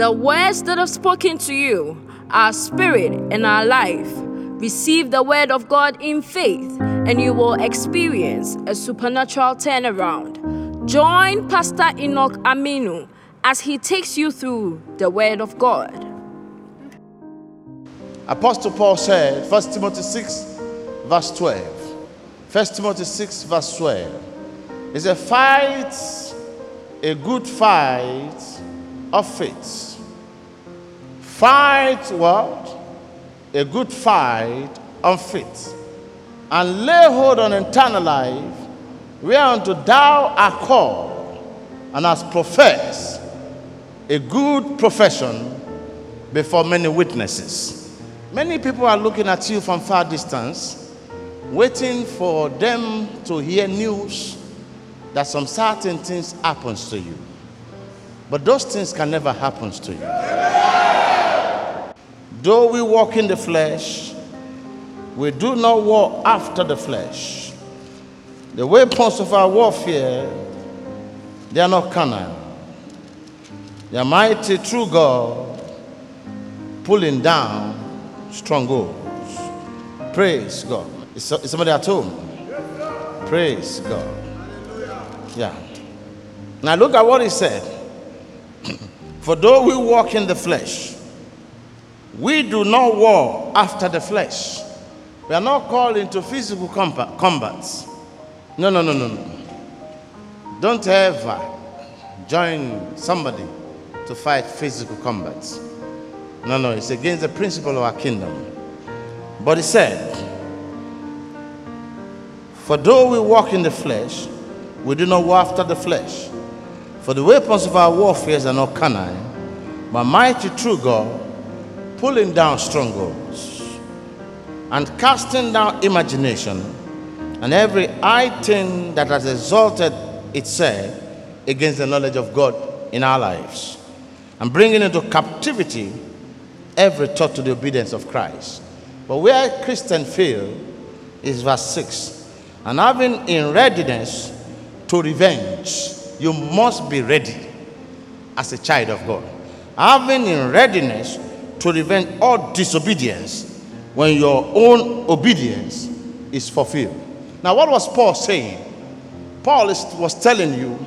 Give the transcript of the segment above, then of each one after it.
The words that I've spoken to you are spirit and are life. Receive the word of God in faith, and you will experience a supernatural turnaround. Join Pastor Enoch Aminu as he takes you through the word of God. Apostle Paul said, 1 Timothy 6, verse 12. 1 Timothy 6, verse 12. It's a fight, a good fight of faith. Fight what? A good fight of faith. And lay hold on eternal life, whereunto thou art called, and hast professed a good profession before many witnesses. Many people are looking at you from far distance, waiting for them to hear news that some certain things happens to you. But those things can never happen to you. Though we walk in the flesh, we do not war after the flesh. The weapons of our warfare, they are not carnal. They are mighty through God, pulling down strongholds. Praise God. Is is somebody at home? Praise God. Yeah. Now look at what he said. For though we walk in the flesh, we do not war after the flesh. We are not called into physical combat. combats. No, no, no, no, no. Don't ever join somebody to fight physical combats. No, no, it's against the principle of our kingdom. But he said, For though we walk in the flesh, we do not war after the flesh. For the weapons of our warfare are not carnal, but mighty through God, pulling down strongholds and casting down imagination and every high thing that has exalted itself against the knowledge of God in our lives, and bringing into captivity every thought to the obedience of Christ. But where Christians fail is verse 6. And having in readiness to revenge, you must be ready as a child of God. Having in readiness to revenge all disobedience when your own obedience is fulfilled. Now, what was Paul saying? Paul is, was telling you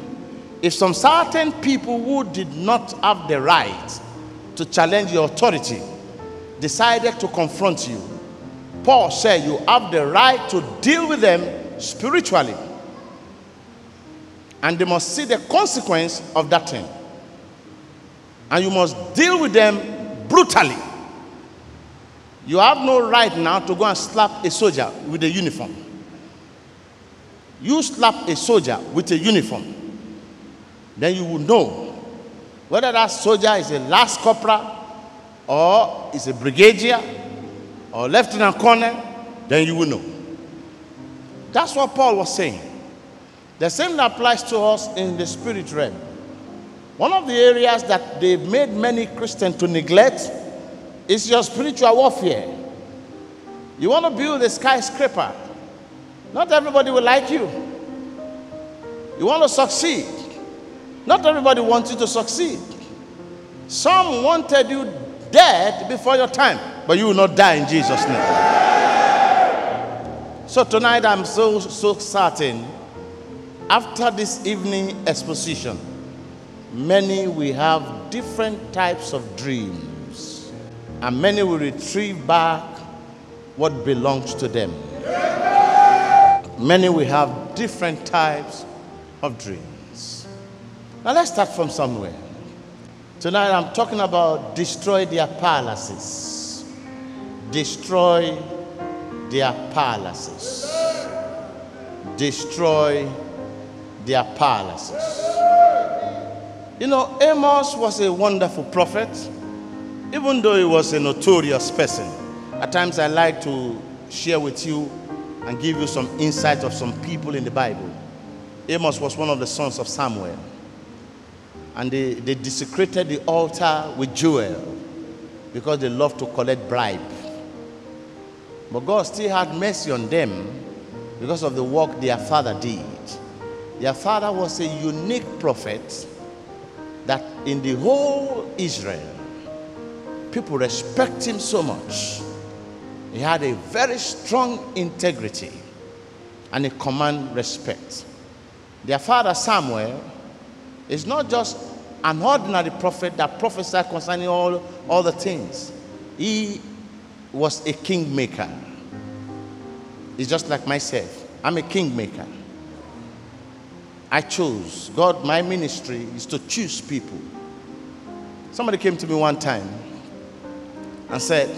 if some certain people who did not have the right to challenge your authority decided to confront you, Paul said you have the right to deal with them spiritually. And they must see the consequence of that thing. And you must deal with them brutally. You have no right now to go and slap a soldier with a uniform. You slap a soldier with a uniform, then you will know whether that soldier is a lance corporal or is a brigadier or lieutenant colonel, then you will know. That's what Paul was saying. The same applies to us in the spirit realm. One of the areas that they've made many Christians to neglect is your spiritual warfare. You want to build a skyscraper, not everybody will like you. You want to succeed, not everybody wants you to succeed. Some wanted you dead before your time, but you will not die in Jesus' name. So tonight I'm so so certain after this evening exposition, many will have different types of dreams, and many will retrieve back what belongs to them. Many will have different types of dreams. Now let's start from somewhere. Tonight I'm talking about destroy their palaces. Destroy their palaces. Destroy their palaces. You know, Amos was a wonderful prophet, even though he was a notorious person. At times, I like to share with you and give you some insight of some people in the Bible. Amos was one of the sons of Samuel, and they, they desecrated the altar with jewel because they loved to collect bribe. But God still had mercy on them because of the work their father did. Their father was a unique prophet that in the whole Israel, people respect him so much. He had a very strong integrity and a command respect. Their father Samuel is not just an ordinary prophet that prophesied concerning all, all the things. He was a kingmaker. He's just like myself. I'm a kingmaker. I chose. God, my ministry is to choose people. Somebody came to me one time and said,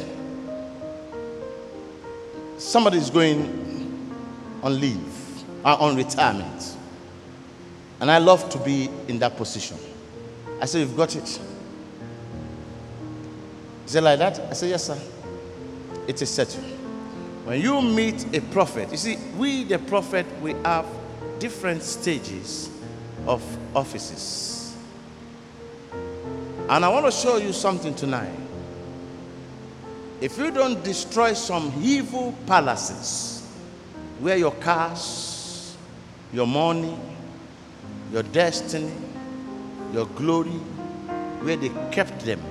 Somebody is going on leave, uh, on retirement. And I love to be in that position. I said, You've got it. Like that? I said, Yes, sir. It is settled. When you meet a prophet, you see, we, the prophet, we have different stages of offices. And I want to show you something tonight. If you don't destroy some evil palaces where your cars, your money, your destiny, your glory, where they kept them,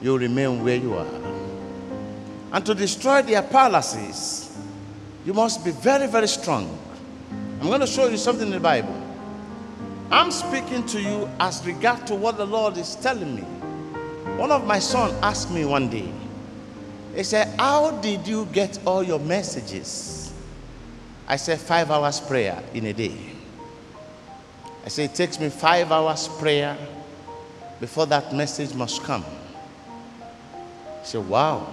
you'll remain where you are. And to destroy their palaces, you must be very, very strong. I'm going to show you something in the Bible. I'm speaking to you as regard to what the Lord is telling me. One of my sons asked me one day, he said, How did you get all your messages? I said, Five hours prayer in a day. I said, It takes me five hours prayer before that message must come. He said, Wow.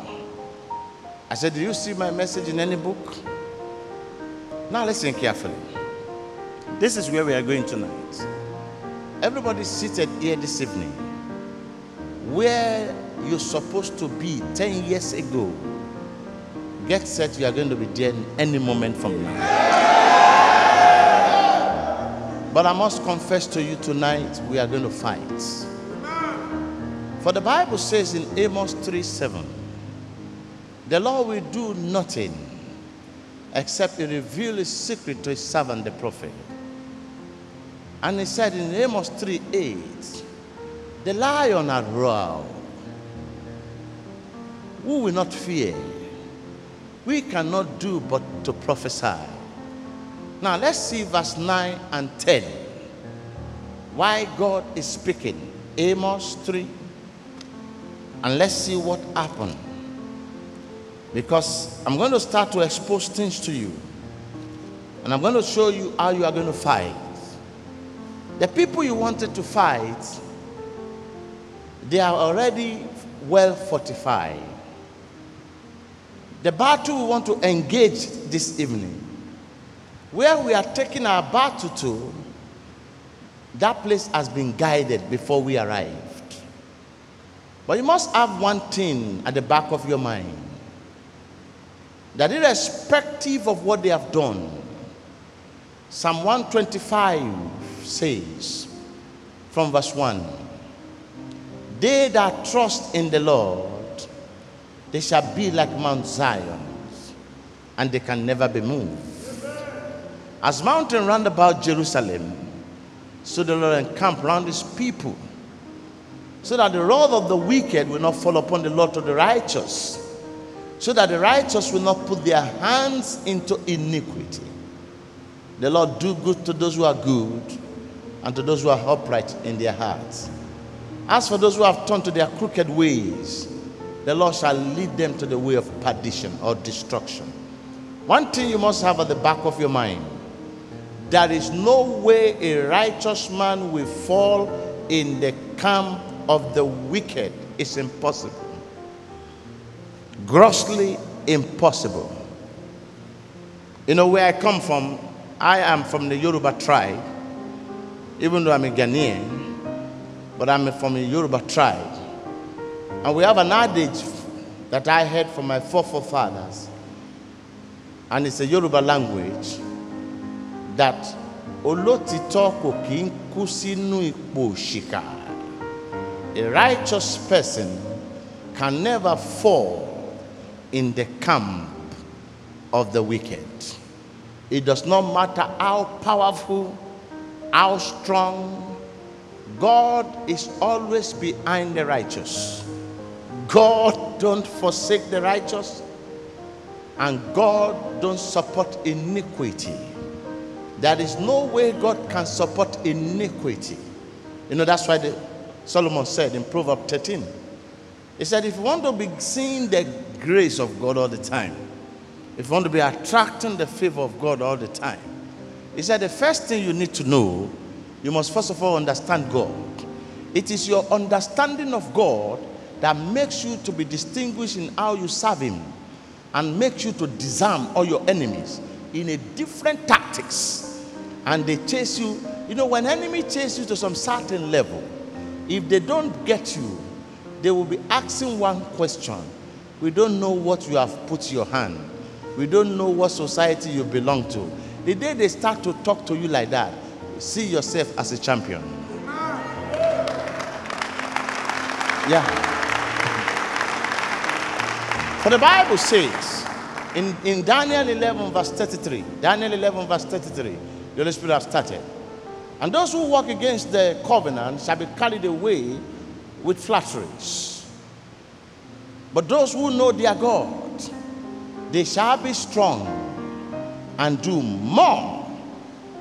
I said, Do you see my message in any book? Now listen carefully. This is where we are going tonight. Everybody seated here this evening. Where you're supposed to be 10 years ago, get set, you are going to be there any moment from now. But I must confess to you tonight, we are going to fight. For the Bible says in Amos 3 7, the Lord will do nothing except he reveal his secret to his servant the prophet. And he said in Amos 3 8, the lion had roared. Who will not fear? We cannot do but to prophesy. Now let's see verse 9 and 10. Why God is speaking. Amos 3. And let's see what happened. Because I'm going to start to expose things to you. And I'm going to show you how you are going to fight. The people you wanted to fight, they are already well fortified. The battle we want to engage this evening, where we are taking our battle to, that place has been guided before we arrived. But you must have one thing at the back of your mind that irrespective of what they have done, Psalm 125 says, from verse 1 They that trust in the Lord, they shall be like Mount Zion, and they can never be moved. As mountain round about Jerusalem, so the Lord encamp round his people, so that the wrath of the wicked will not fall upon the lot of the righteous, so that the righteous will not put their hands into iniquity. The Lord do good to those who are good and to those who are upright in their hearts. As for those who have turned to their crooked ways, the Lord shall lead them to the way of perdition or destruction. One thing you must have at the back of your mind there is no way a righteous man will fall in the camp of the wicked. It's impossible. Grossly impossible. You know where I come from? I am from the Yoruba tribe, even though I'm a Ghanaian, but I'm from a Yoruba tribe. And we have an adage that I heard from my forefathers, and it's a Yoruba language that olótìtọ́ kò kí ń kú. A righteous person can never fall in the camp of the wicked. It does not matter how powerful, how strong God is always behind the righteous. God don't forsake the righteous and God don't support iniquity. There is no way God can support iniquity. You know, that's why the, Solomon said in Proverbs 13, he said, if you want to be seeing the grace of God all the time, if you want to be attracting the favor of God all the time, he said, the first thing you need to know, you must first of all understand God. It is your understanding of God that makes you to be distinguished in how you serve Him and makes you to disarm all your enemies in a different tactics. And they chase you. You know, when enemy chase you to some certain level, if they don't get you, they will be asking one question. We don't know what you have put your hand. We don't know what society you belong to. The day they start to talk to you like that, see yourself as a champion. Yeah. For the Bible says in, in Daniel 11, verse 33, Daniel 11, verse 33, the Holy Spirit has started. And those who walk against the covenant shall be carried away with flatteries. But those who know their God, they shall be strong and do more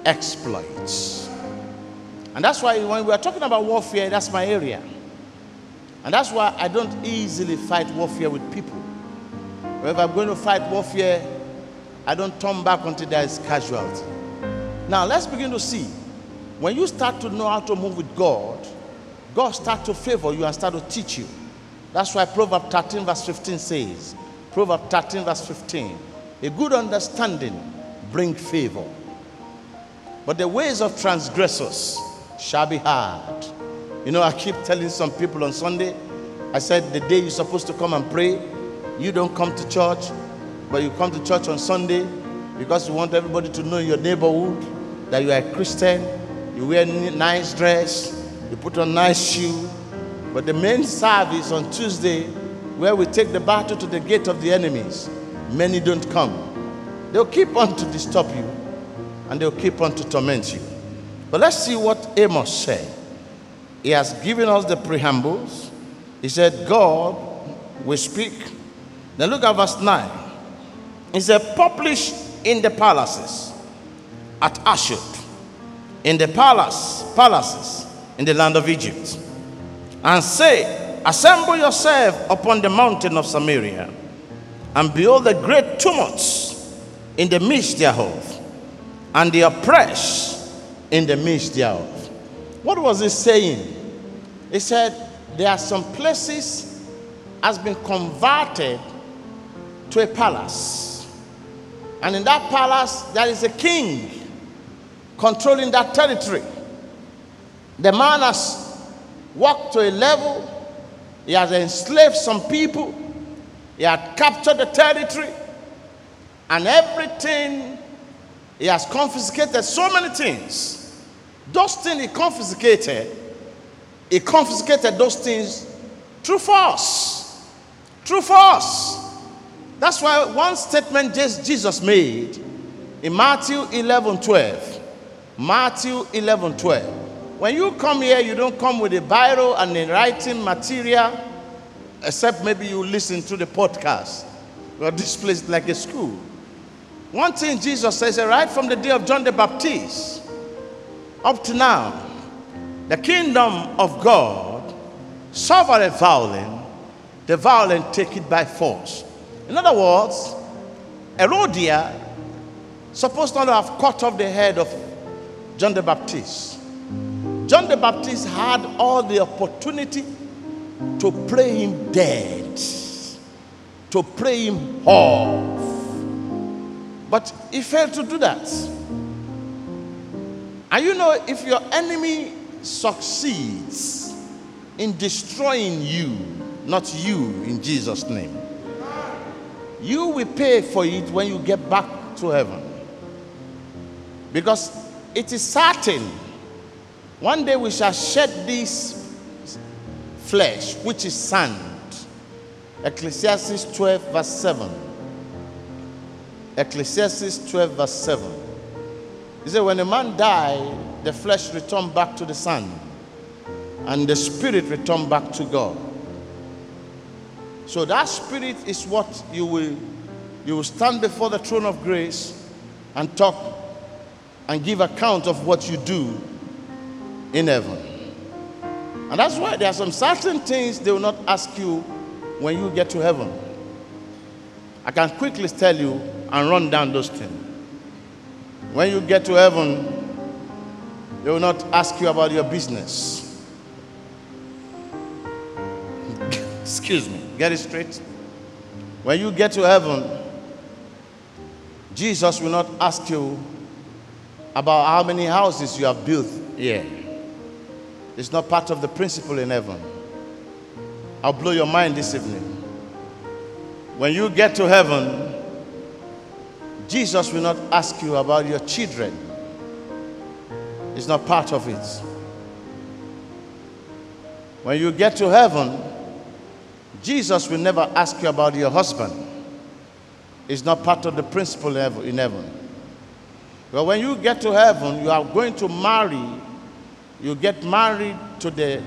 exploits. And that's why when we are talking about warfare, that's my area. And that's why I don't easily fight warfare with people. If I'm going to fight warfare, I don't turn back until there is casualty. Now let's begin to see. When you start to know how to move with God, God start to favor you and start to teach you. That's why Proverbs 13, verse 15 says, Proverbs 13, verse 15, a good understanding bring favor. But the ways of transgressors shall be hard. You know, I keep telling some people on Sunday, I said the day you're supposed to come and pray, you don't come to church, but you come to church on Sunday because you want everybody to know in your neighborhood that you are a Christian. You wear nice dress, you put on nice shoe. But the main service on Tuesday, where we take the battle to the gate of the enemies, many don't come. They'll keep on to disturb you and they'll keep on to torment you. But let's see what Amos said. He has given us the preambles. He said, God will speak then look at verse 9. It said, Publish in the palaces at Ashdod, in the palace, palaces in the land of Egypt, and say, Assemble yourself upon the mountain of Samaria, and behold the great tumults in the midst thereof, and the oppressed in the midst thereof. What was he saying? He said, There are some places has been converted to a palace. And in that palace, there is a king controlling that territory. The man has walked to a level, he has enslaved some people, he had captured the territory, and everything, he has confiscated so many things. Those things he confiscated, he confiscated those things through force. Through force. That's why one statement Jesus made in Matthew 11 12. Matthew 11 12. When you come here, you don't come with a Bible and a writing material, except maybe you listen to the podcast. Well, this place like a school. One thing Jesus says, eh, right from the day of John the Baptist up to now, the kingdom of God suffer a violent, the violent take it by force. In other words, Herodias supposed not to have cut off the head of John the Baptist. John the Baptist had all the opportunity to play him dead, to play him off. But he failed to do that. And you know, if your enemy succeeds in destroying you, not you in Jesus' name, you will pay for it when you get back to heaven. Because it is certain one day we shall shed this flesh, which is sand. Ecclesiastes 12, verse 7. Ecclesiastes 12, verse 7. He said, When a man died, the flesh returned back to the sand. and the spirit return back to God. So that spirit is what you will you will stand before the throne of grace and talk and give account of what you do in heaven. And that's why there are some certain things they will not ask you when you get to heaven. I can quickly tell you and run down those things. When you get to heaven, they will not ask you about your business. Excuse me, get it straight. When you get to heaven, Jesus will not ask you about how many houses you have built here. It's not part of the principle in heaven. I'll blow your mind this evening. When you get to heaven, Jesus will not ask you about your children. It's not part of it. When you get to heaven, Jesus will never ask you about your husband. It's not part of the principle in heaven. But when you get to heaven, you are going to marry, you get married to the,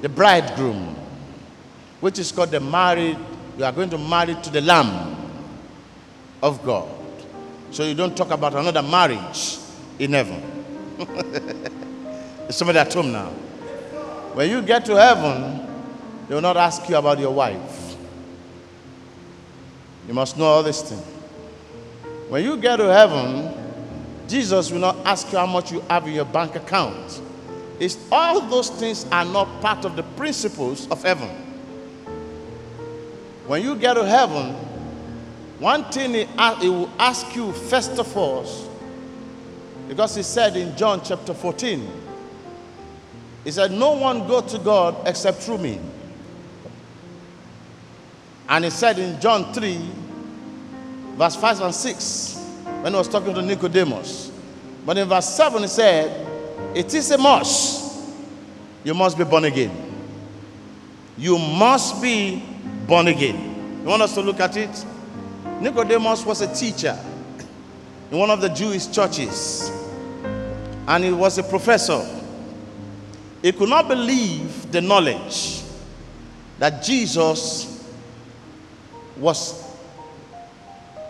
the bridegroom, which is called the married, you are going to marry to the Lamb of God. So you don't talk about another marriage in heaven. somebody at home now. When you get to heaven, they will not ask you about your wife. You must know all this thing. When you get to heaven, Jesus will not ask you how much you have in your bank account. It's all those things are not part of the principles of heaven. When you get to heaven, one thing he, he will ask you first of all, because he said in John chapter 14, he said, No one go to God except through me. And he said in John 3, verse 5 and 6, when he was talking to Nicodemus. But in verse 7, he said, It is a must. You must be born again. You must be born again. You want us to look at it? Nicodemus was a teacher in one of the Jewish churches, and he was a professor. He could not believe the knowledge that Jesus was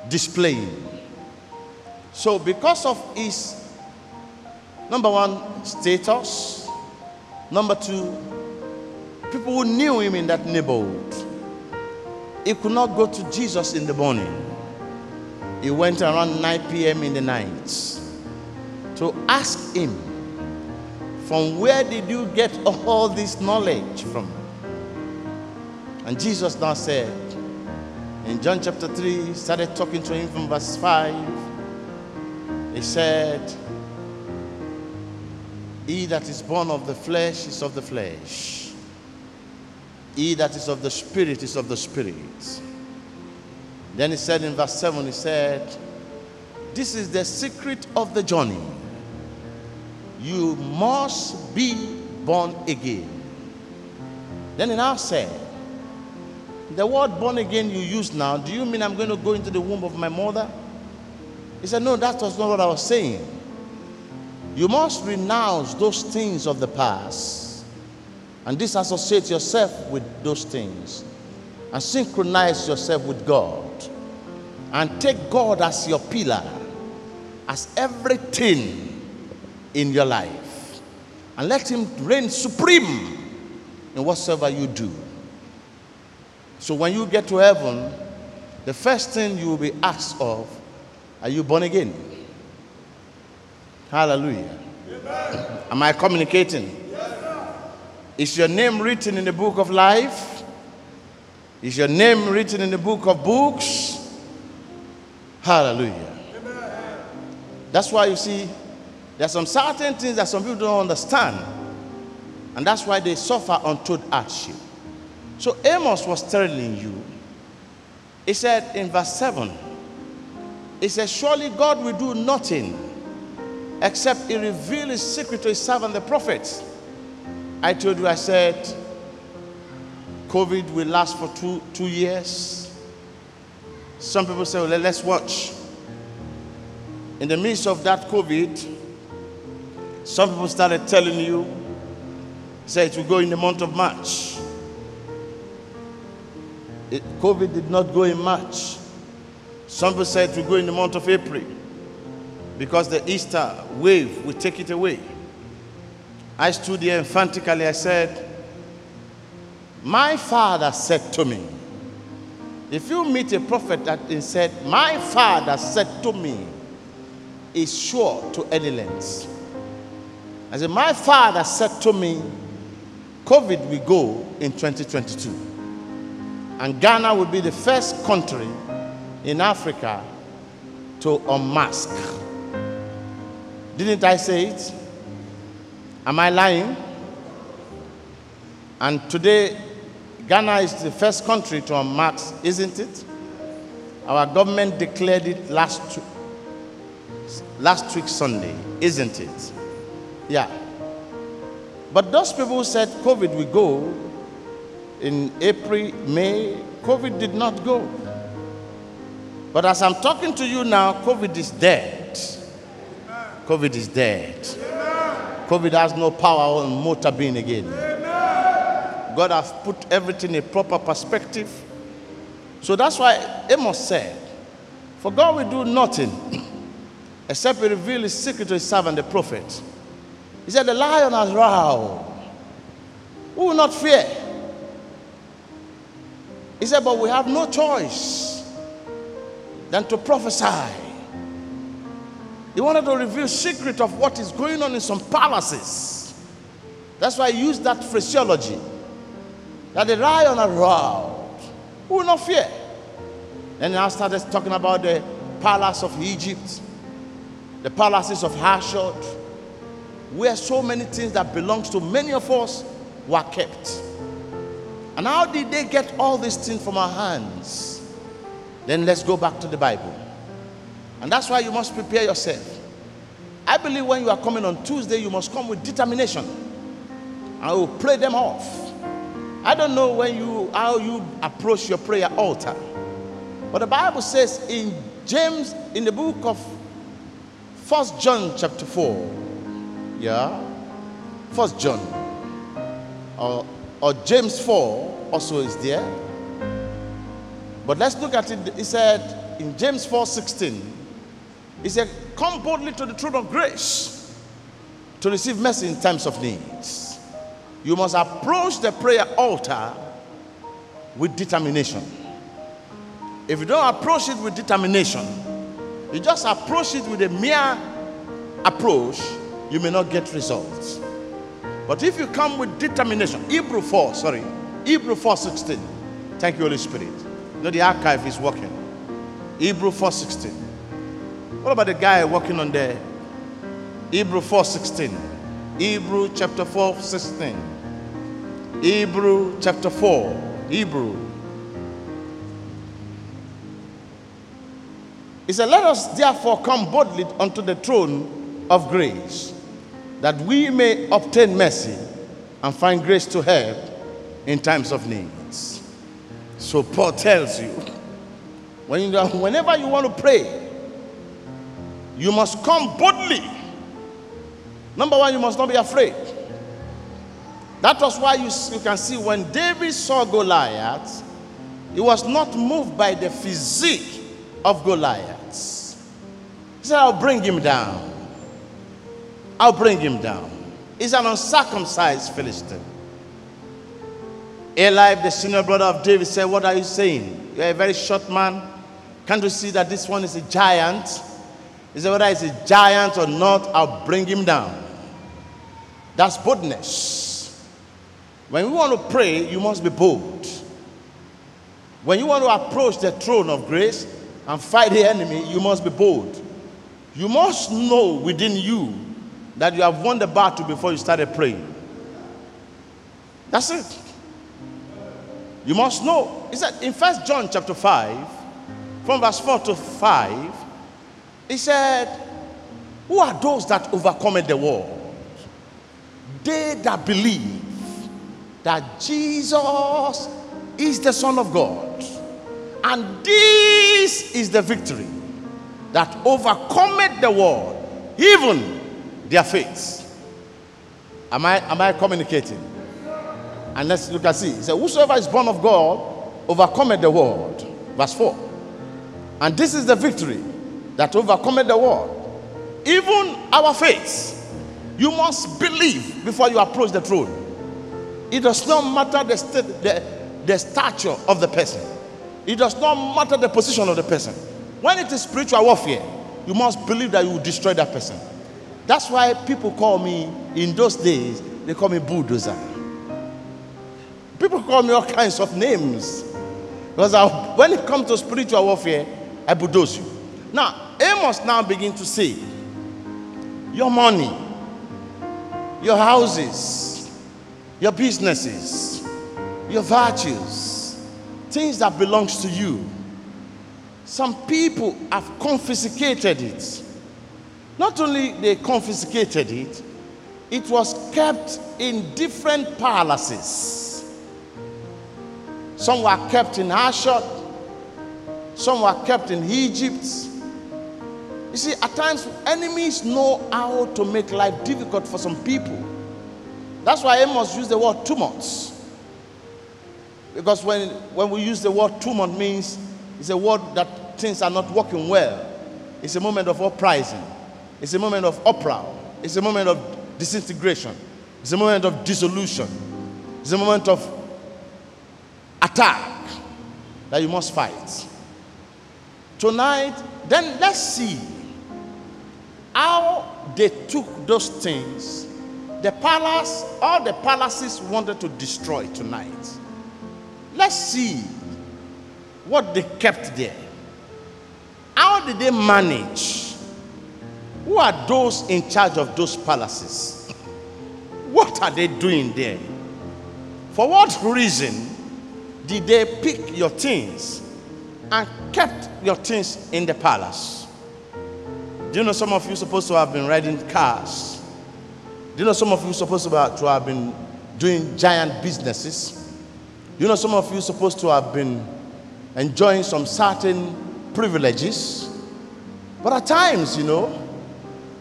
displaying. So, because of his number one status, number two, people who knew him in that neighborhood, he could not go to Jesus in the morning. He went around 9 p.m. in the night to ask him, From where did you get all this knowledge from? And Jesus now said, in John chapter 3, started talking to him from verse 5. He said, He that is born of the flesh is of the flesh. He that is of the spirit is of the spirit. Then he said in verse 7, he said, This is the secret of the journey. You must be born again. Then he now said, the word born again you use now, do you mean I'm going to go into the womb of my mother? He said, No, that was not what I was saying. You must renounce those things of the past and disassociate yourself with those things and synchronize yourself with God and take God as your pillar, as everything in your life, and let Him reign supreme in whatsoever you do. So when you get to heaven, the first thing you will be asked of, are you born again? Hallelujah. Amen. Am I communicating? Is your name written in the book of life? Is your name written in the book of books? Hallelujah. That's why you see, there are some certain things that some people don't understand. And that's why they suffer untold hardship. So Amos was telling you, he said in verse 7, he said, Surely God will do nothing except he reveal his secret to his servant the prophets. I told you, I said, COVID will last for two, two years. Some people say, well, let's watch. In the midst of that COVID, some people started telling you said it will go in the month of March. It, COVID did not go in March. Some people said it will go in the month of April because the Easter wave will take it away. I stood here emphatically, I said, My father said to me, if you meet a prophet that said, My father said to me, is sure to any lengths. I said, My father said to me, COVID will go in 2022. And Ghana will be the first country in Africa to unmask. Didn't I say it? Am I lying? And today, Ghana is the first country to unmask, isn't it? Our government declared it last, last week Sunday, isn't it? Yeah. But those people who said COVID will go in April, May, COVID did not go. But as I'm talking to you now, COVID is dead. COVID is dead. COVID has no power on motor being again. God has put everything in proper perspective. So that's why Amos said, For God will do nothing except he reveal his secret to his servant, the prophet. He said, The lion has roared. Who will not fear? He said, But we have no choice than to prophesy. He wanted to reveal secret of what is going on in some palaces. That's why he used that phraseology. That the lion roared. Who will not fear? Then I started talking about the palace of Egypt, the palaces of Hashod, where so many things that belongs to many of us were kept. And how did they get all these things from our hands? Then let's go back to the Bible. And that's why you must prepare yourself. I believe when you are coming on Tuesday, you must come with determination. I will play them off. I don't know when you how you approach your prayer altar. But the Bible says in James, in the book of First John chapter 4, yeah, First John, or, or James 4 also is there. But let's look at it. He said in James 4 16, he said, Come boldly to the throne of grace to receive mercy in times of needs. You must approach the prayer altar with determination. If you don't approach it with determination, you just approach it with a mere approach, you may not get results. But if you come with determination, Hebrew 4, sorry, Hebrew 4 16. Thank you, Holy Spirit. You know the archive is working. Hebrew 4 16. What about the guy working on the Hebrew 4 16? Hebrew chapter 4 16. Hebrew chapter 4. Hebrew. He said, Let us therefore come boldly unto the throne of grace, that we may obtain mercy and find grace to help in times of needs. So Paul tells you, whenever you want to pray, you must come boldly. Number one, you must not be afraid. That was why you, you can see when David saw Goliath, he was not moved by the physique of Goliath. He said, I'll bring him down. I'll bring him down. He's an uncircumcised Philistine. Eliab, the senior brother of David, said, What are you saying? You're a very short man. Can't you see that this one is a giant? He said, Whether it's a giant or not, I'll bring him down. That's boldness. When we want to pray, you must be bold. When you want to approach the throne of grace and fight the enemy, you must be bold. You must know within you that you have won the battle before you started praying. That's it. You must know. He said in First John chapter 5, from verse 4 to 5, he said, Who are those that overcome the world? They that believe that Jesus is the Son of God. And this is the victory that overcometh the world, even their faith. Am I, am I communicating? And let's look and see. He said, Whosoever is born of God overcometh the world. Verse 4. And this is the victory that overcometh the world. Even our faith. You must believe before you approach the throne. It does not matter the, st- the, the stature of the person, it does not matter the position of the person. When it is spiritual warfare, you must believe that you will destroy that person. That's why people call me, in those days, they call me bulldozer. People call me all kinds of names. Because I, when it comes to spiritual warfare, I bulldoze you. Now, Amos now begin to say, your money, your houses, your businesses, your virtues, things that belongs to you. Some people have confiscated it. Not only they confiscated it, it was kept in different palaces. Some were kept in Ashur, some were kept in Egypt. You see, at times enemies know how to make life difficult for some people. That's why Amos used the word tumults. Because when, when we use the word tumult means it's a word that things are not working well. It's a moment of uprising. It's a moment of uproar. It's a moment of disintegration. It's a moment of dissolution. It's a moment of attack that you must fight. Tonight, then let's see how they took those things. The palace, all the palaces wanted to destroy tonight. Let's see what they kept there. How did they manage? Who are those in charge of those palaces? What are they doing there? For what reason did they pick your things and kept your things in the palace? Do you know some of you supposed to have been riding cars? Do you know some of you supposed to have, been doing giant businesses? Do you know some of you supposed to have been enjoying some certain privileges? But at times, you know,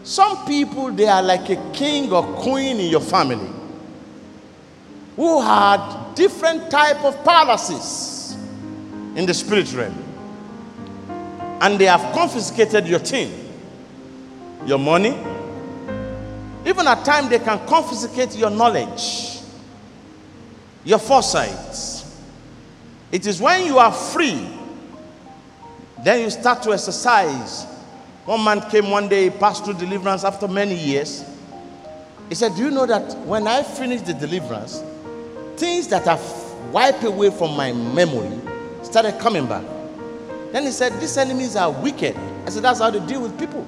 some people they are like a king or queen in your family who had different type of palaces in the spirit realm and they have confiscated your thing your money even at times they can confiscate your knowledge your foresight it is when you are free then you start to exercise one man came one day passed through deliverance after many years he said do you know that when i finished the deliverance things that have wiped away from my memory started coming back. Then he said, These enemies are wicked. I said, That's how they deal with people.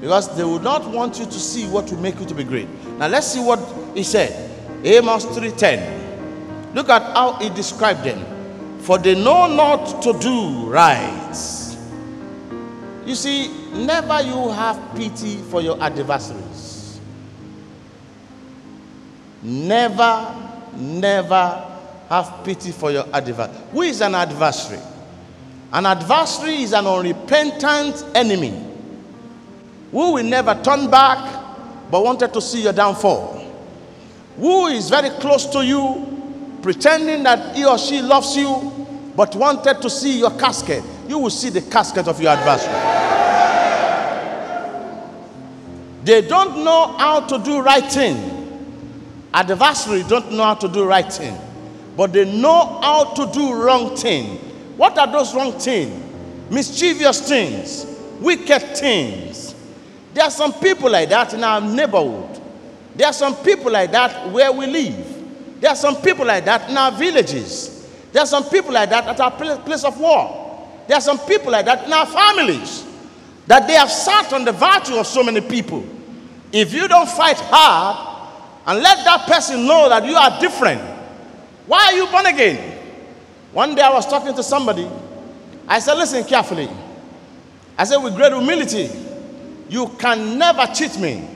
Because they would not want you to see what will make you to be great. Now let's see what he said. Amos 3:10. Look at how he described them. For they know not to do right. You see, never you have pity for your adversaries. Never, never have pity for your adversary. Who is an adversary? An adversary is an unrepentant enemy who will never turn back but wanted to see your downfall. Who is very close to you, pretending that he or she loves you, but wanted to see your casket. You will see the casket of your adversary. They don't know how to do right thing adversary don't know how to do right thing, but they know how to do wrong thing. What are those wrong things? Mischievous things, wicked things. There are some people like that in our neighborhood. There are some people like that where we live. There are some people like that in our villages. There are some people like that at our place of war. There are some people like that in our families. That they have sat on the virtue of so many people. If you don't fight hard, and let that person know that you are different. Why are you born again? One day I was talking to somebody. I said, Listen carefully. I said, with great humility, you can never cheat me.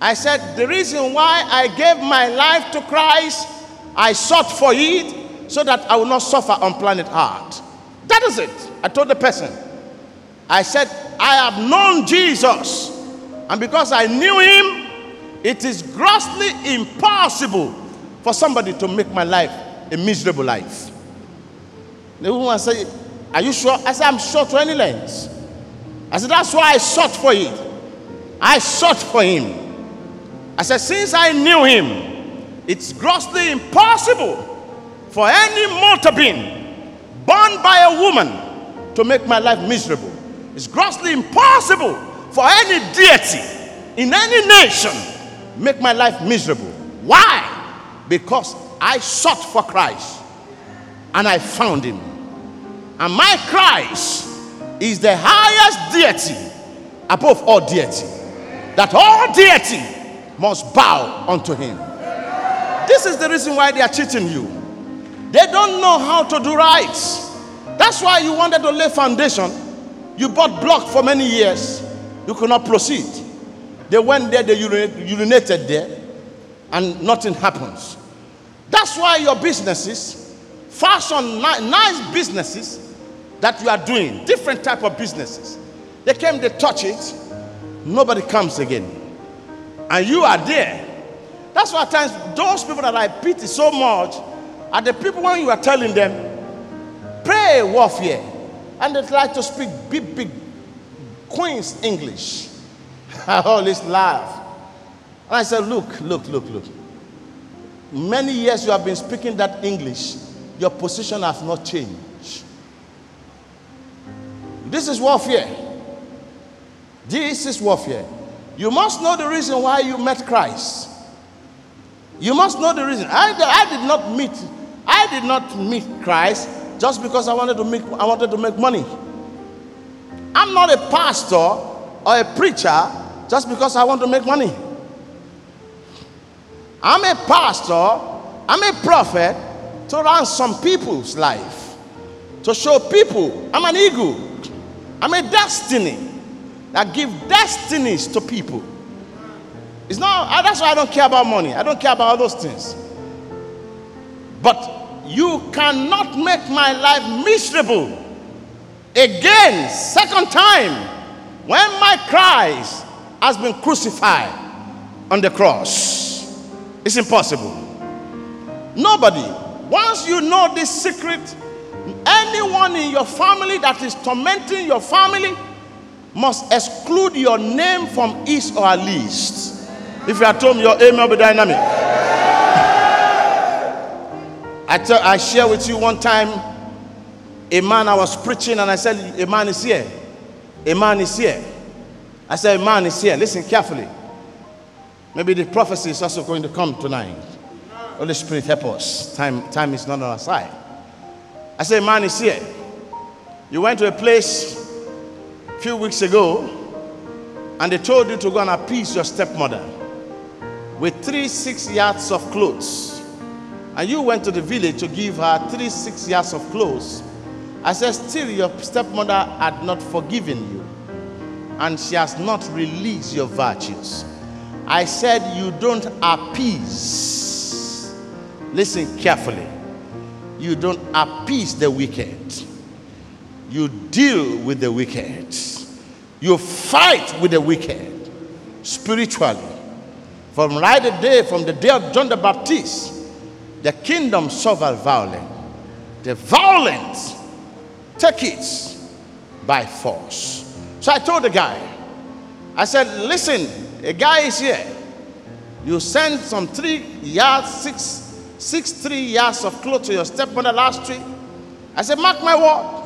I said, The reason why I gave my life to Christ, I sought for it so that I will not suffer on planet Earth. That is it. I told the person. I said, I have known Jesus. And because I knew him, it is grossly impossible for somebody to make my life a miserable life. The woman said, Are you sure? I said, I'm sure to any length. I said, That's why I sought for it. I sought for him. I said, Since I knew him, it's grossly impossible for any mortal being born by a woman to make my life miserable. It's grossly impossible for any deity in any nation make my life miserable. Why? Because I sought for Christ and I found him. And my Christ is the highest deity above all deity. That all deity must bow unto him. This is the reason why they are cheating you. They don't know how to do right. That's why you wanted to lay foundation. You bought block for many years. You could not proceed. They went there, they urinated there, and nothing happens. That's why your businesses, fashion, nice businesses that you are doing, different type of businesses. They came, they touch it, nobody comes again. And you are there. That's why at times those people that I pity so much are the people when you are telling them, pray warfare. And they try to speak big, big Queen's English. I always laugh. And I said, look, look, look, look. Many years you have been speaking that English, your position has not changed. This is warfare. This is warfare. You must know the reason why you met Christ. You must know the reason. I, I did not meet, I did not meet Christ just because I wanted to make I wanted to make money. I'm not a pastor or a preacher just because I want to make money. I'm a pastor, I'm a prophet to run some people's life, to show people I'm an eagle, I'm a destiny that give destinies to people. It's not, uh, that's why I don't care about money. I don't care about all those things. But you cannot make my life miserable. Again, second time, when my Christ has been crucified on the cross. It's impossible. Nobody, once you know this secret, anyone in your family that is tormenting your family must exclude your name from his or her list. If you are told your aim will be dynamic. I, tell, I share with you one time a man I was preaching and I said, A man is here. A man is here. I said, A man is here. Listen carefully. Maybe the prophecy is also going to come tonight. Holy Spirit, help us. Time, time is not on our side. I said, man is here. You went to a place a few weeks ago and they told you to go and appease your stepmother with three six yards of clothes. And you went to the village to give her three six yards of clothes. I said, still your stepmother had not forgiven you and she has not released your virtues. I said, You don't appease. Listen carefully. You don't appease the wicked. You deal with the wicked. You fight with the wicked spiritually. From right the day, from the day of John the Baptist, the kingdom suffered violence. The violent take it by force. So I told the guy, I said, listen, a guy is here. You sent some three yards, six, six, three yards of clothes to your stepmother last week. I said, mark my word.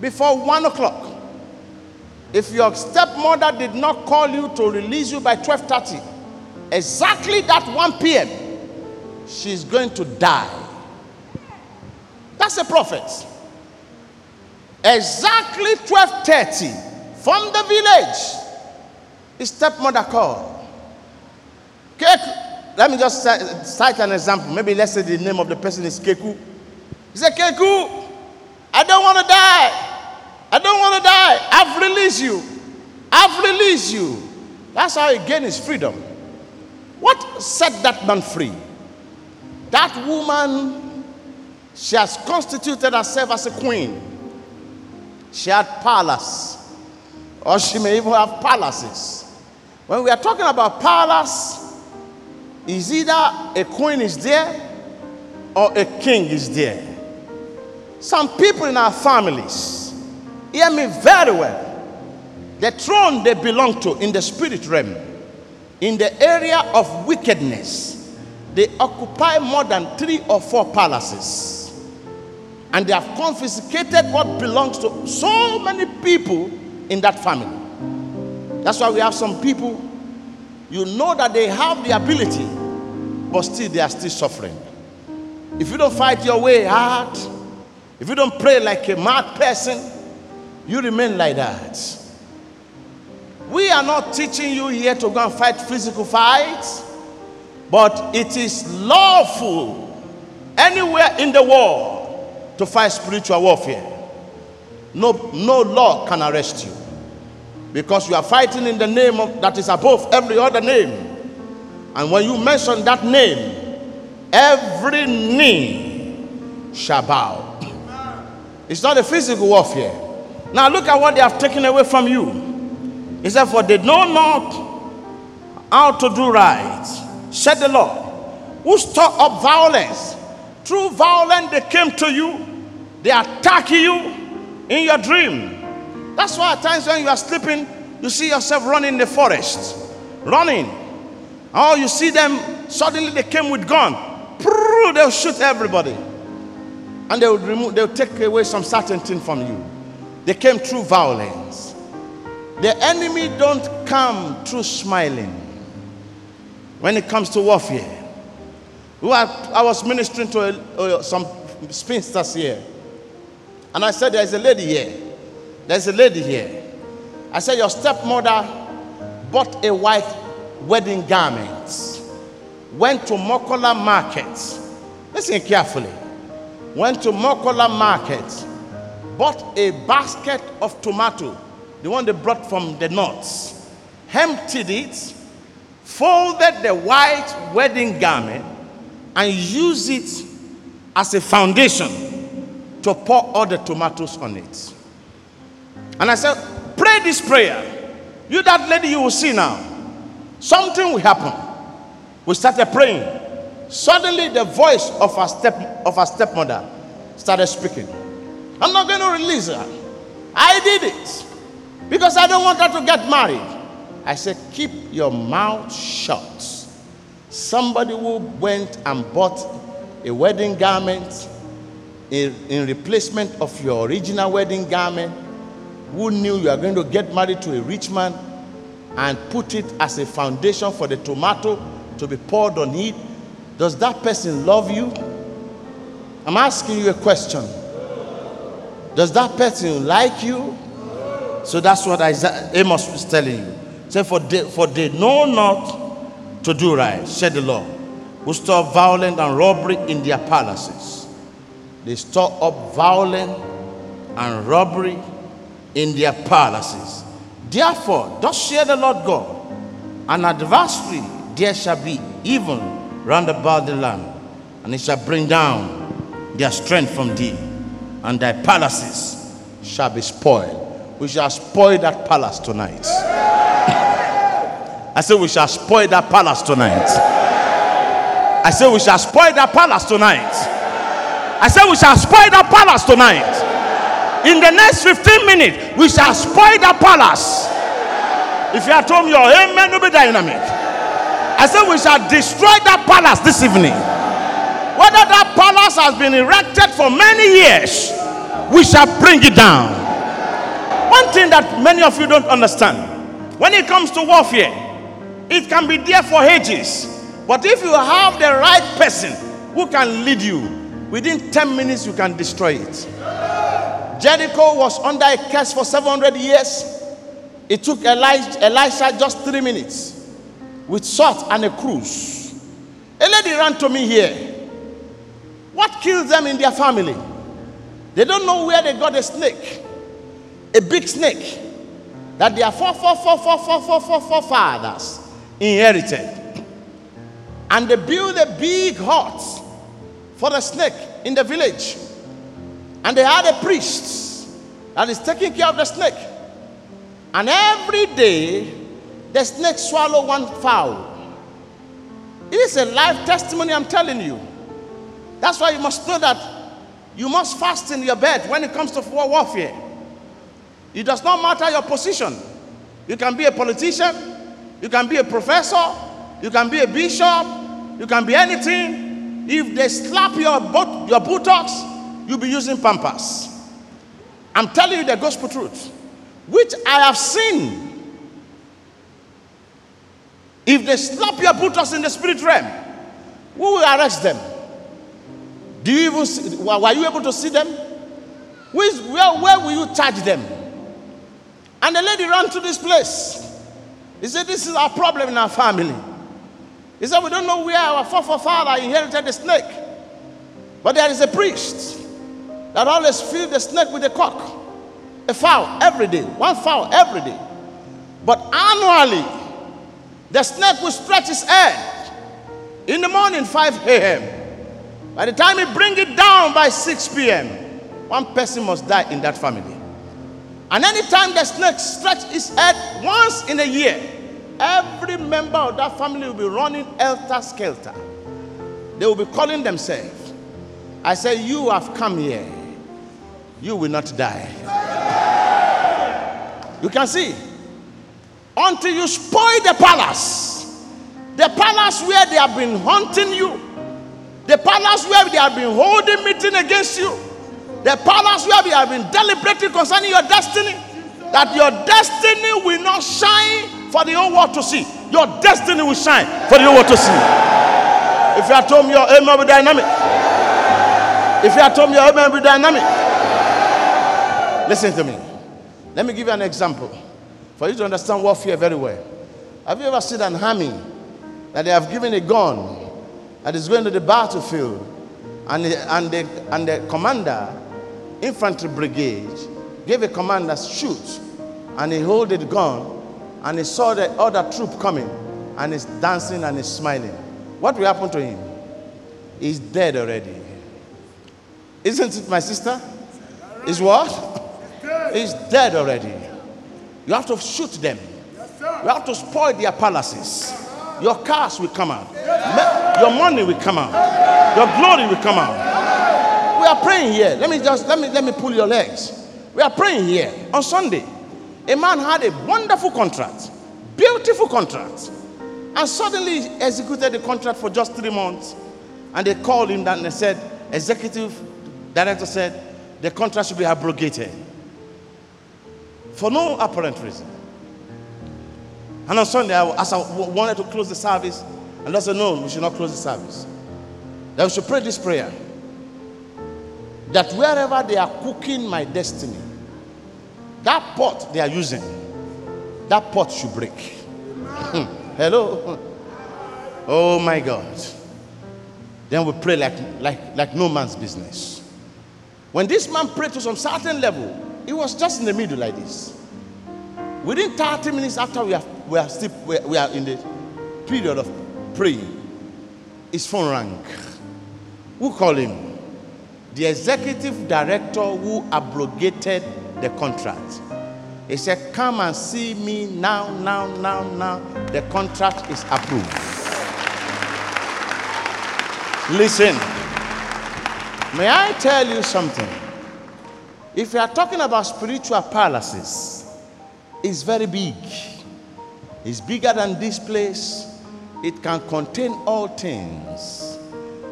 Before one o'clock, if your stepmother did not call you to release you by 12:30, exactly that 1 p.m., she's going to die. That's a prophet. Exactly 12:30 from the village his stepmother called. Keku. Let me just cite an example. Maybe let's say the name of the person is Keku. He said, Keku, I don't want to die. I don't want to die. I've released you. I've released you. That's how he gained his freedom. What set that man free? That woman, she has constituted herself as a queen. She had palace, or she may even have palaces. When we are talking about palace, is either a queen is there or a king is there. Some people in our families, hear me very well. The throne they belong to in the spirit realm, in the area of wickedness, they occupy more than three or four palaces. And they have confiscated what belongs to so many people in that family. That's why we have some people, you know that they have the ability, but still they are still suffering. If you don't fight your way hard, if you don't pray like a mad person, you remain like that. We are not teaching you here to go and fight physical fights, but it is lawful anywhere in the world to fight spiritual warfare. No, no law can arrest you because you are fighting in the name of, that is above every other name. And when you mention that name, every knee shall bow. It's not a physical warfare. Now look at what they have taken away from you. He said, For they know not how to do right, said the Lord, who stir up violence. Through violence, they came to you, they attack you in your dream. That's why at times when you are sleeping, you see yourself running in the forest, running. Oh, you see them, suddenly they came with gun. They'll shoot everybody. And they will remove, they'll take away some certain thing from you. They came through violence. The enemy don't come through smiling when it comes to warfare. I was ministering to some spinsters here, and I said, There's a lady here. There's a lady here. I said, Your stepmother bought a white wedding garments, went to Makola market. Listen carefully. Went to Makola market, bought a basket of tomato the one they brought from the north, emptied it, folded the white wedding garment, and used it as a foundation to pour all the tomatoes on it. And I said, Pray this prayer. You, that lady, you will see now. Something will happen. We started praying. Suddenly, the voice of our, step, of our stepmother started speaking. I'm not going to release her. I did it because I don't want her to get married. I said, Keep your mouth shut. Somebody who went and bought a wedding garment in, in replacement of your original wedding garment, who knew you are going to get married to a rich man and put it as a foundation for the tomato to be poured on it, does that person love you? I'm asking you a question. Does that person like you? So that's what Amos was telling you. Say, for they, for they know not to do right, said the Lord, who store violence and robbery in their palaces. They store up violence and robbery in their palaces. Therefore, thus share the Lord God, an adversary there shall be even round about the land, and it shall bring down their strength from thee, and thy palaces shall be spoiled we shall spoil that palace tonight. I say We shall spoil that palace tonight. I say We shall spoil that palace tonight. I said, We shall spoil that palace tonight. In the next 15 minutes, we shall spoil that palace. If you are told your amen will be dynamic. I said, We shall destroy that palace this evening. Whether that palace has been erected for many years, we shall bring it down. One thing that many of you don't understand when it comes to warfare, it can be there for ages. But if you have the right person who can lead you, within 10 minutes you can destroy it. Jericho was under a curse for 700 years. It took Elijah, Elisha just three minutes with salt and a cruse. A lady ran to me here. What killed them in their family? They don't know where they got a snake a big snake that their four, four, four, four, four, four, four, four fathers inherited. And they built a big hut for the snake in the village. And they had a priest that is taking care of the snake. And every day, the snake swallow one fowl. It is a life testimony, I'm telling you. That's why you must know that you must fast in your bed when it comes to warfare. It does not matter your position. You can be a politician, you can be a professor, you can be a bishop, you can be anything. If they slap your, butt, your buttocks, you'll be using pampers. I'm telling you the gospel truth, which I have seen. If they slap your buttocks in the spirit realm, who will arrest them? Do you even see, were you able to see them? Where, where will you charge them? And the lady ran to this place. He said, This is our problem in our family. He said, We don't know where our forefather inherited the snake. But there is a priest that always feed the snake with a cock, a fowl every day, one fowl every day. But annually, the snake will stretch its head in the morning, 5 a.m. By the time he bring it down by 6 p.m., one person must die in that family. And anytime the snake stretch its head once in a year, every member of that family will be running elter skelter. They will be calling themselves. I say, You have come here, you will not die. You can see, until you spoil the palace, the palace where they have been hunting you, the palace where they have been holding meeting against you. The palace where they have been deliberating concerning your destiny. That your destiny will not shine for the whole world to see. Your destiny will shine for the whole world to see. If you are told me your aim will be dynamic. If you are told me your aim will be dynamic. Listen to me. Let me give you an example for you to understand warfare very well. Have you ever seen an army that they have given a gun that is going to the battlefield, and the, and the, and the commander, infantry brigade, gave a command that shoot, and he hold the gun, and he saw the other troop coming, and he's dancing and he's smiling. What will happen to him? He's dead already. Isn't it, my sister? Is what? He's dead already. You have to shoot them. You have to spoil their palaces. Your cars will come out. Your money will come out. Your glory will come out. We are praying here. Let me just let me let me pull your legs. We are praying here on Sunday. A man had a wonderful contract, beautiful contract, and suddenly executed the contract for just three months. And they called him and they said, executive director said, the contract should be abrogated for no apparent reason. And on Sunday, as I wanted to close the service, and I said, No, we should not close the service. That we should pray this prayer. That wherever they are cooking my destiny, that pot they are using, that pot should break. Hello? Oh my God. Then we pray like, like, like no man's business. When this man prayed to some certain level, it was just in the middle like this. Within 30 minutes after we are, we are, still, we are in the period of praying, his phone rang. Who called him? The executive director who abrogated the contract. He said, Come and see me now, now, now, now. The contract is approved. Listen, may I tell you something? If you are talking about spiritual palaces, it's very big. It's bigger than this place. It can contain all things.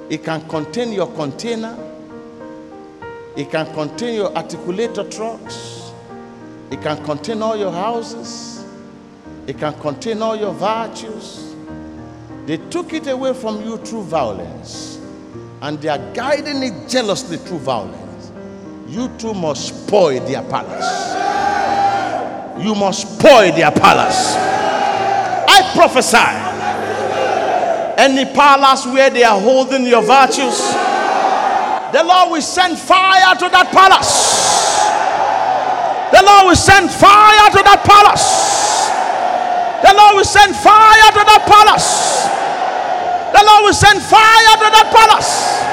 It can contain your container. It can contain your articulator trucks. It can contain all your houses. It can contain all your virtues. They took it away from you through violence, and they are guiding it jealously through violence. You too must spoil their palace. You must spoil their palace. I prophesy any palace where they are holding your virtues, the Lord will send fire to that palace. The Lord will send fire to that palace. The Lord will send fire to that palace. The Lord will send fire to that palace.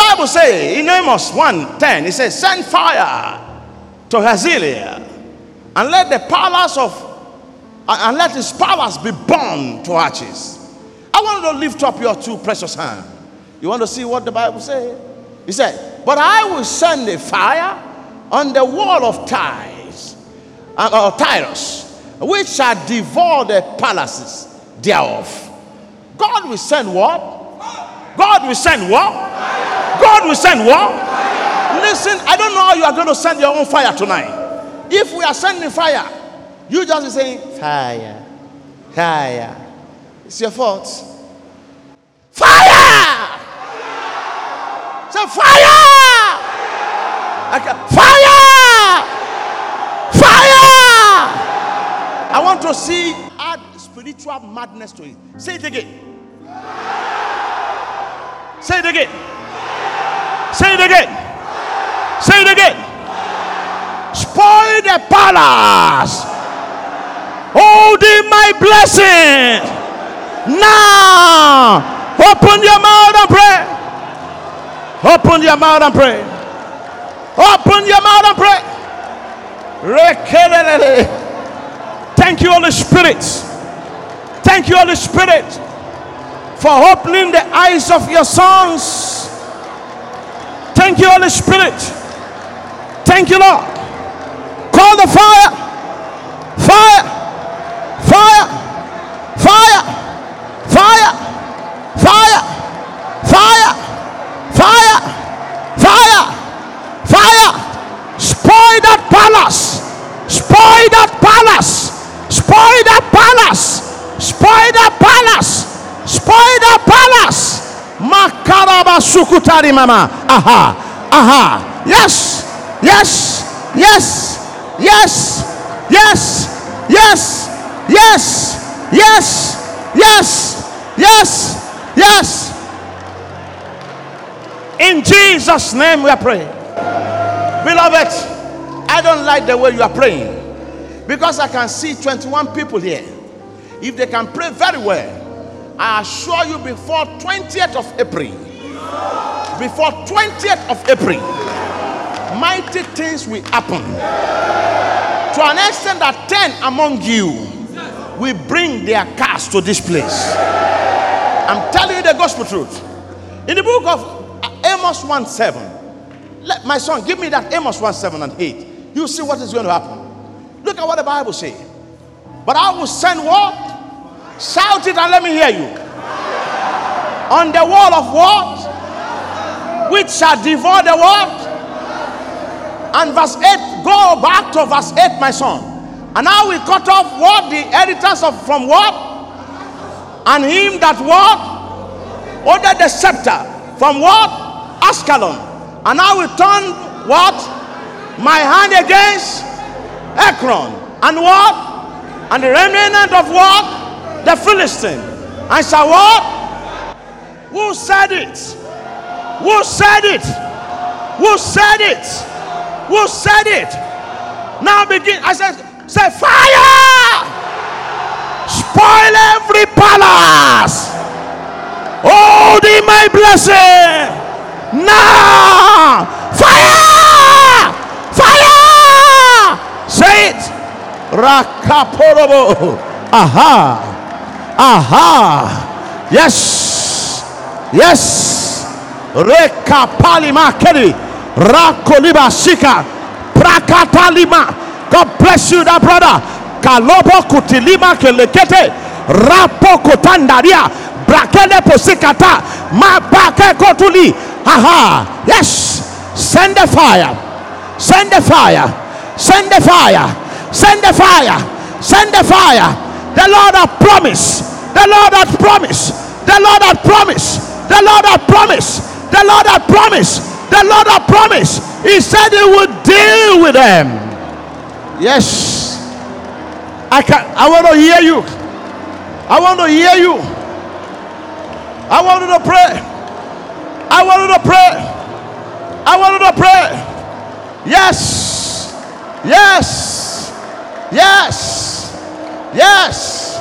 Bible says in Amos 1 10, it says, Send fire to Hazael and let the palace of and let his palace be burned to ashes. I want to lift up your two precious hands. You want to see what the Bible says? He said, But I will send a fire on the wall of Tyres, uh, Tyrus, which shall devour the palaces thereof. God will send what? God will send what? God will send what? Fire. Listen, I don't know how you are going to send your own fire tonight. If we are sending fire, you just be saying, Fire, fire. It's your fault. Fire! Say, Fire! Okay. Fire! Fire! I want to see add spiritual madness to it. Say it again. Say it again. Say it again. Say it again. Spoil the palace. Oh, Holding my blessing. Now, open your mouth and pray. Open your mouth and pray. Open your mouth and pray. Thank you, Holy Spirit. Thank you, Holy Spirit, for opening the eyes of your sons. Thank you, Holy Spirit. Thank you, Lord. Call the fire. Fire. Fire. Fire. Fire. Fire. Fire. Fire. Fire. Spoil that palace. Spoil that palace. Spoil that palace. Spoil that palace. Spoil that palace. Makaraba mama. Aha. Aha. Yes. Yes. Yes. Yes. Yes. Yes. Yes. Yes. Yes. Yes. Yes. In Jesus' name we are praying. Beloved, I don't like the way you are praying because I can see 21 people here. If they can pray very well, I assure you before 20th of April, before 20th of April, mighty things will happen. To an extent that 10 among you will bring their cars to this place. I'm telling you the gospel truth. In the book of uh, Amos 1 7, let my son give me that Amos 1 7 and 8. You see what is going to happen. Look at what the Bible says. But I will send what? Shout it and let me hear you. On the wall of what? Which shall devour the what? And verse 8, go back to verse 8, my son. And now we cut off what? The editors of from what? And him that what? Ordered the scepter from what? Ashkelon. And I will turn what? My hand against Ekron. And what? And the remnant of what? The Philistine. And shall what? Who said it? Who said it? Who said it? Who said it? Now begin. I said, say fire! Spoil every palace. Hold in my blessing. Now! Fire! Fire! Say it. Rakaporobo. Aha. Aha. Yes. Yes. Rekapalima kedi. Rakoliba sika. Prakatalima. God bless you, that brother. Kalobo kutilima kelekete. Rapo kotandaria. Brakele posikata. Mabake kotuli. Aha. Yes. Send the fire. Send the fire. Send the fire. Send the fire. Send the fire. The Lord had promised. The Lord had promised. The Lord had promised. The Lord had promised. The Lord had promised. The Lord had promised. He said he would deal with them. Yes. I can I want to hear you. I want to hear you. I want to pray. I want to pray. I want to pray. Yes. Yes. Yes. Yes.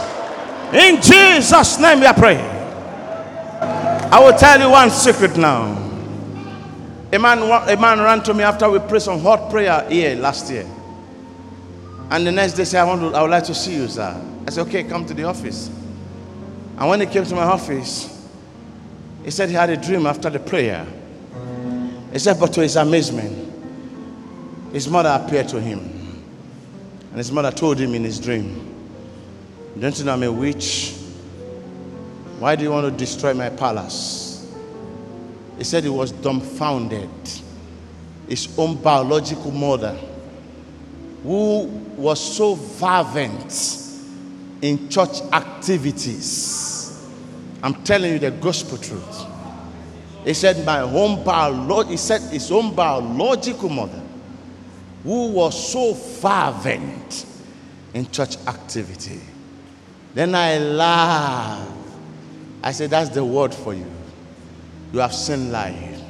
In Jesus' name we are praying. I will tell you one secret now. A man, a man ran to me after we prayed some hot prayer here last year. And the next day said, I, want to, I would like to see you, sir. I said, okay, come to the office. And when he came to my office, he said he had a dream after the prayer. He said, but to his amazement, his mother appeared to him. And his mother told him in his dream, Don't you know I'm a witch? Why do you want to destroy my palace? He said he was dumbfounded. His own biological mother, who was so fervent in church activities. I'm telling you the gospel truth. He said, My own biological, he said his own biological mother, who was so fervent in church activity. Then I laughed. I said, That's the word for you. You have seen life.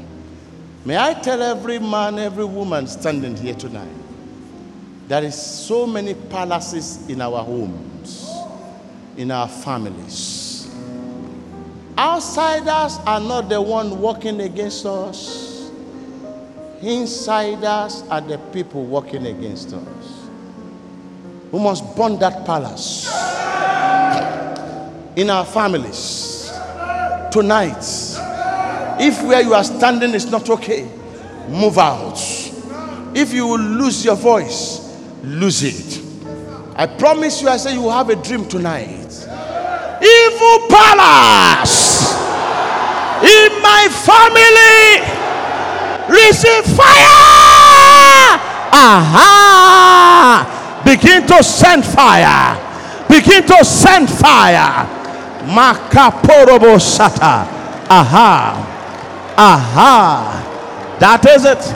May I tell every man, every woman standing here tonight, there is so many palaces in our homes, in our families. Outsiders are not the one working against us. Insiders are the people working against us. We must burn that palace in our families tonight. If where you are standing is not okay, move out. If you will lose your voice, lose it. I promise you, I say you will have a dream tonight. Evil palace in my family, receive fire. Aha! Begin to send fire. Begin to send fire. Makaporobo sata. Aha. Aha. That is it.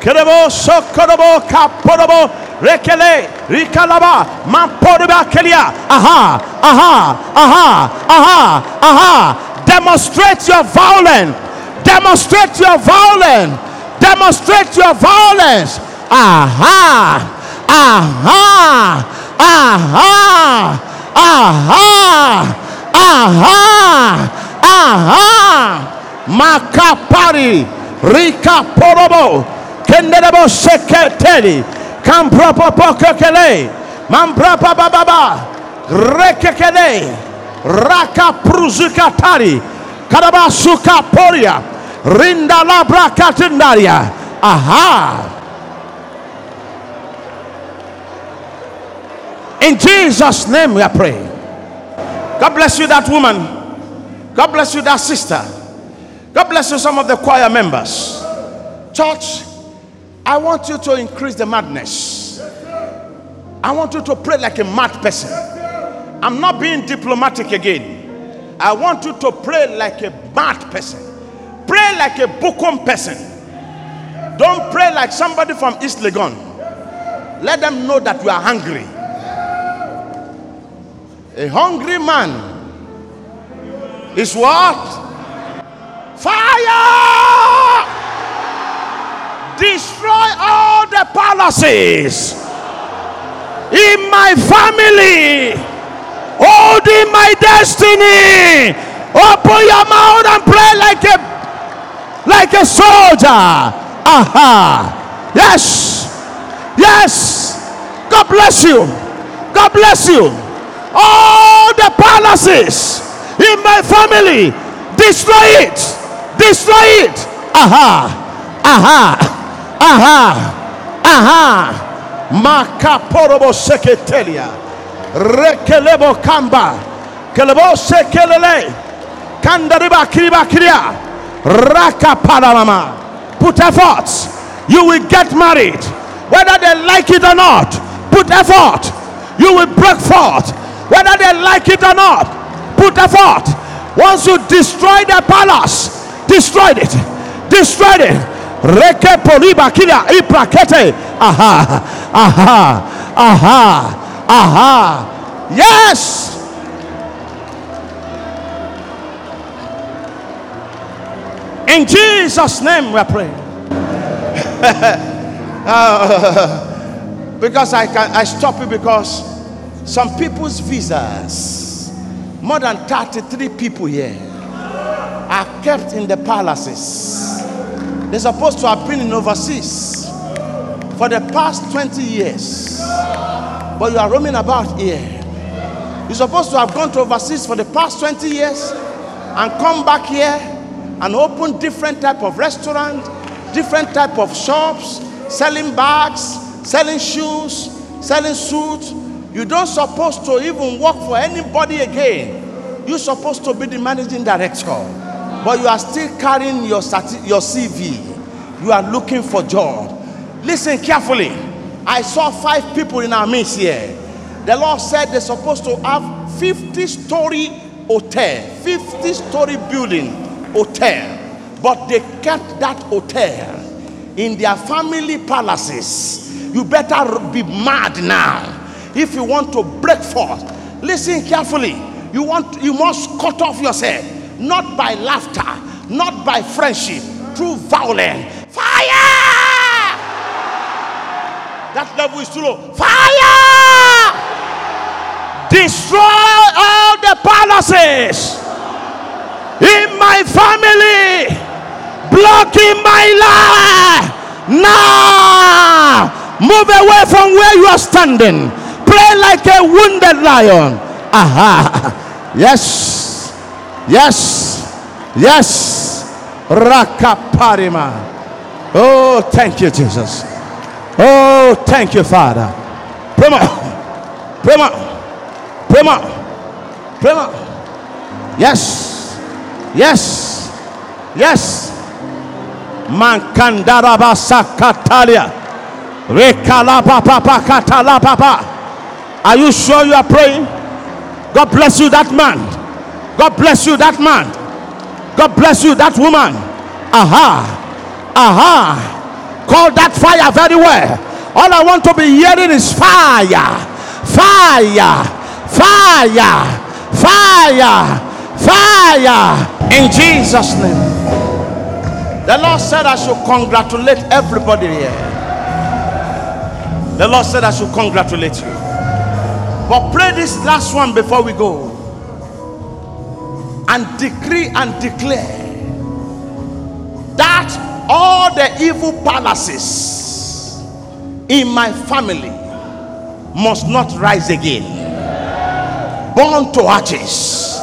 Kerebo sokorobo kaporobo rekele rikalaba mamporiba kelia. Aha. Aha. Aha. Aha. Aha. Demonstrate your violence. Demonstrate your violence. Demonstrate your violence. Aha. Aha. Aha. Aha. Aha. Aha. Makapari. Rika porobo. Kenderebo seketeri. Kampropo kekele. Mambrapa bababa. Rekekele. Raka pruzukatari. Karabasuka poria. Rinda labra katindaria. Aha. In Jesus' name we are praying. God bless you, that woman. God bless you, that sister. God bless you, some of the choir members. Church, I want you to increase the madness. I want you to pray like a mad person. I'm not being diplomatic again. I want you to pray like a mad person. Pray like a Bukum person. Don't pray like somebody from East Legon. Let them know that you are hungry. A hungry man is what? Fire! Destroy all the palaces in my family, holding my destiny. Open your mouth and pray like a like a soldier. Aha. Yes. Yes. God bless you. God bless you. All the palaces in my family, destroy it. Destroy it. Aha. Aha. Aha. Aha. Makaporobo seketelia. Rekelebo kamba. Kelebo sekelele. Kandariba kiriba kiria. Raka palamama. Put effort. You will get married. Whether they like it or not. Put effort. You will break forth. Whether they like it or not. Put effort. Once you destroy the palace, destroyed it. Destroyed it. Reke poliba kila iprakete. Aha. Aha. Aha. Aha. Yes. In Jesus' name we are praying. Uh, because I can I stop it because some people's visas, more than 33 people here, are kept in the palaces. They're supposed to have been in overseas for the past 20 years. But you are roaming about here. You're supposed to have gone to overseas for the past 20 years and come back here and open different type of restaurant, different type of shops, selling bags, selling shoes, selling suits. You don't supposed to even work for anybody again. You're supposed to be the managing director, but you are still carrying your, your CV. You are looking for job. Listen carefully. I saw five people in our midst here. The Lord said they're supposed to have 50 story hotel, 50 story building hotel, but they kept that hotel in their family palaces. You better be mad now if you want to break forth. Listen carefully. You want you must cut off yourself, not by laughter, not by friendship, through violence. Fire! That level is too low. Fire! Destroy all the palaces in my family, blocking my life. Now, move away from where you are standing. Play like a wounded lion. Aha. Yes. Yes. Yes. Rakaparima. Oh, thank you, Jesus. Oh, thank you, Father. Prema. Prema. Prema. Prema. Yes. Yes. Yes. Mankandaraba sakatalia. Rekalapapapakatalapapa. Are you sure you are praying? God bless you, that man. God bless you, that man. God bless you, that woman. Aha. Aha. Call that fire very well. All I want to be hearing is fire. Fire. Fire. Fire. Fire. In Jesus' name. The Lord said I should congratulate everybody here. The Lord said I should congratulate you. But pray this last one before we go. And decree and declare that all the evil palaces in my family must not rise again. Born to arches.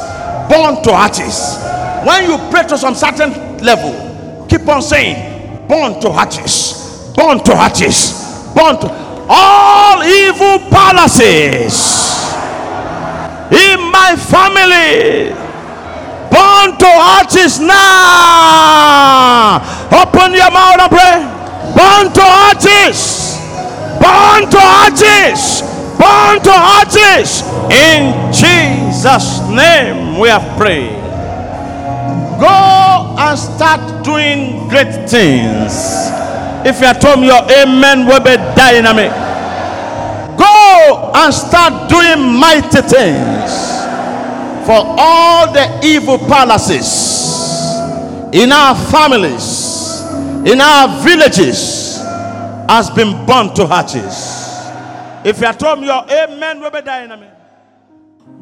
Born to arches. When you pray to some certain level, keep on saying, born to hatches, born to hatches, born to all evil palaces in my family. Born to arches now. Open your mouth and pray. Born to arches born to arches born to arches in jesus name we have prayed. Go and start doing great things if you are told your amen will be dynamic. Go and start doing mighty things for all the evil palaces in our families in our villages has been burnt to hatches if you are told your amen will be dynamic.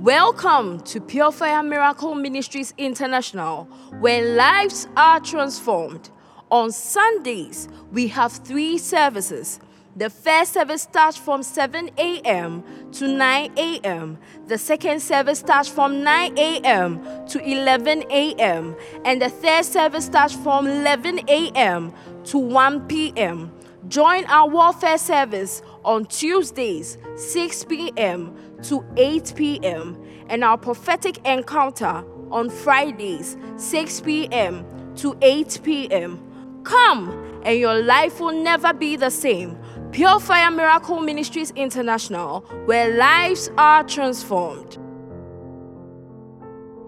Welcome to Pure Fire Miracle Ministries International, where lives are transformed. On Sundays, we have three services. The first service starts from 7 a.m. to 9 a.m. The second service starts from 9 a.m. to 11 a.m. And the third service starts from 11 a.m. to 1 p.m. Join our warfare service on Tuesdays, 6 p.m. to 8 p.m. and our prophetic encounter on Fridays, 6 p.m. to 8 p.m. Come and your life will never be the same. Pure Fire Miracle Ministries International, where lives are transformed.